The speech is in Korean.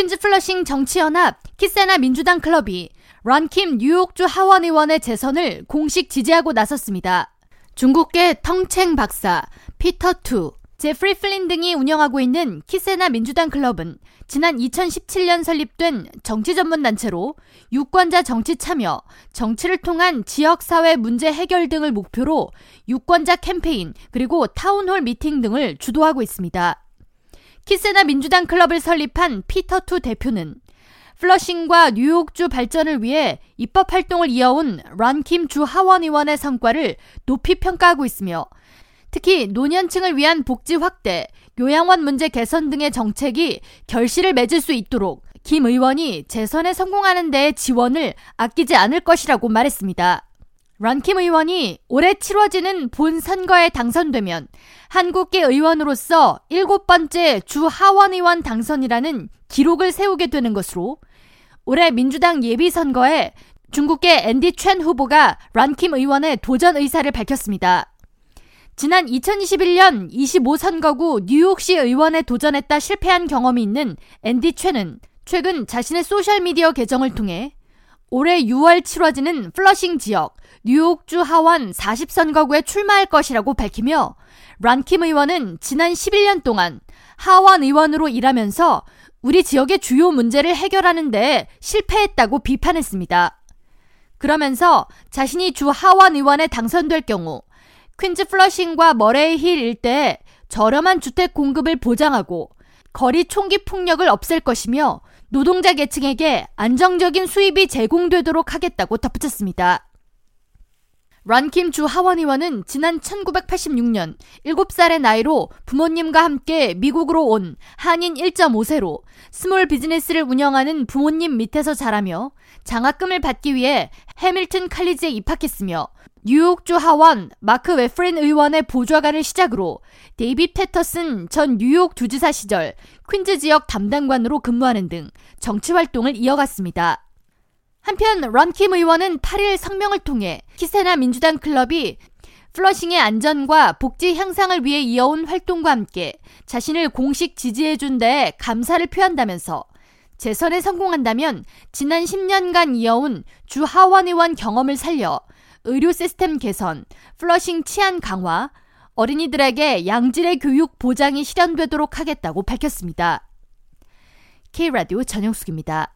퀸즈 플러싱 정치연합 키세나 민주당 클럽이 론 김 뉴욕주 하원 의원의 재선을 공식 지지하고 나섰습니다. 중국계 텅챙 박사, 피터 투, 제프리 플린 등이 운영하고 있는 키세나 민주당 클럽은 지난 2017년 설립된 정치 전문 단체로 유권자 정치 참여, 정치를 통한 지역 사회 문제 해결 등을 목표로 유권자 캠페인 그리고 타운홀 미팅 등을 주도하고 있습니다. 키세나 민주당 클럽을 설립한 피터 투 대표는 플러싱과 뉴욕주 발전을 위해 입법 활동을 이어온 론 김 주 하원 의원의 성과를 높이 평가하고 있으며 특히 노년층을 위한 복지 확대, 요양원 문제 개선 등의 정책이 결실을 맺을 수 있도록 김 의원이 재선에 성공하는 데에 지원을 아끼지 않을 것이라고 말했습니다. 론 김 의원이 올해 치러지는 본 선거에 당선되면 한국계 의원으로서 일곱 번째 주 하원 의원 당선이라는 기록을 세우게 되는 것으로 올해 민주당 예비선거에 중국계 앤디 챈 후보가 론 김 의원의 도전 의사를 밝혔습니다. 지난 2021년 25선거구 뉴욕시 의원에 도전했다 실패한 경험이 있는 앤디 챈은 최근 자신의 소셜미디어 계정을 통해 올해 6월 치러지는 플러싱 지역 뉴욕주 하원 40선거구에 출마할 것이라고 밝히며 론 김 의원은 지난 11년 동안 하원 의원으로 일하면서 우리 지역의 주요 문제를 해결하는 데 실패했다고 비판했습니다. 그러면서 자신이 주 하원 의원에 당선될 경우 퀸즈 플러싱과 머레이 힐 일대에 저렴한 주택 공급을 보장하고 거리 총기 폭력을 없앨 것이며 노동자 계층에게 안정적인 수입이 제공되도록 하겠다고 덧붙였습니다. 론 김 주 하원 의원은 지난 1986년 7살의 나이로 부모님과 함께 미국으로 온 한인 1.5세로 small business를 운영하는 부모님 밑에서 자라며 장학금을 받기 위해 해밀튼 칼리지에 입학했으며 뉴욕주 하원 마크 웨프린 의원의 보좌관을 시작으로 데이빗 패터슨 전 뉴욕 주지사 시절 퀸즈 지역 담당관으로 근무하는 등 정치 활동을 이어갔습니다. 한편 런킴 의원은 8일 성명을 통해 키세나 민주당 클럽이 플러싱의 안전과 복지 향상을 위해 이어온 활동과 함께 자신을 공식 지지해준 데 감사를 표한다면서 재선에 성공한다면 지난 10년간 이어온 주 하원 의원 경험을 살려 의료 시스템 개선, 플러싱 치안 강화, 어린이들에게 양질의 교육 보장이 실현되도록 하겠다고 밝혔습니다. K라디오 전영숙입니다.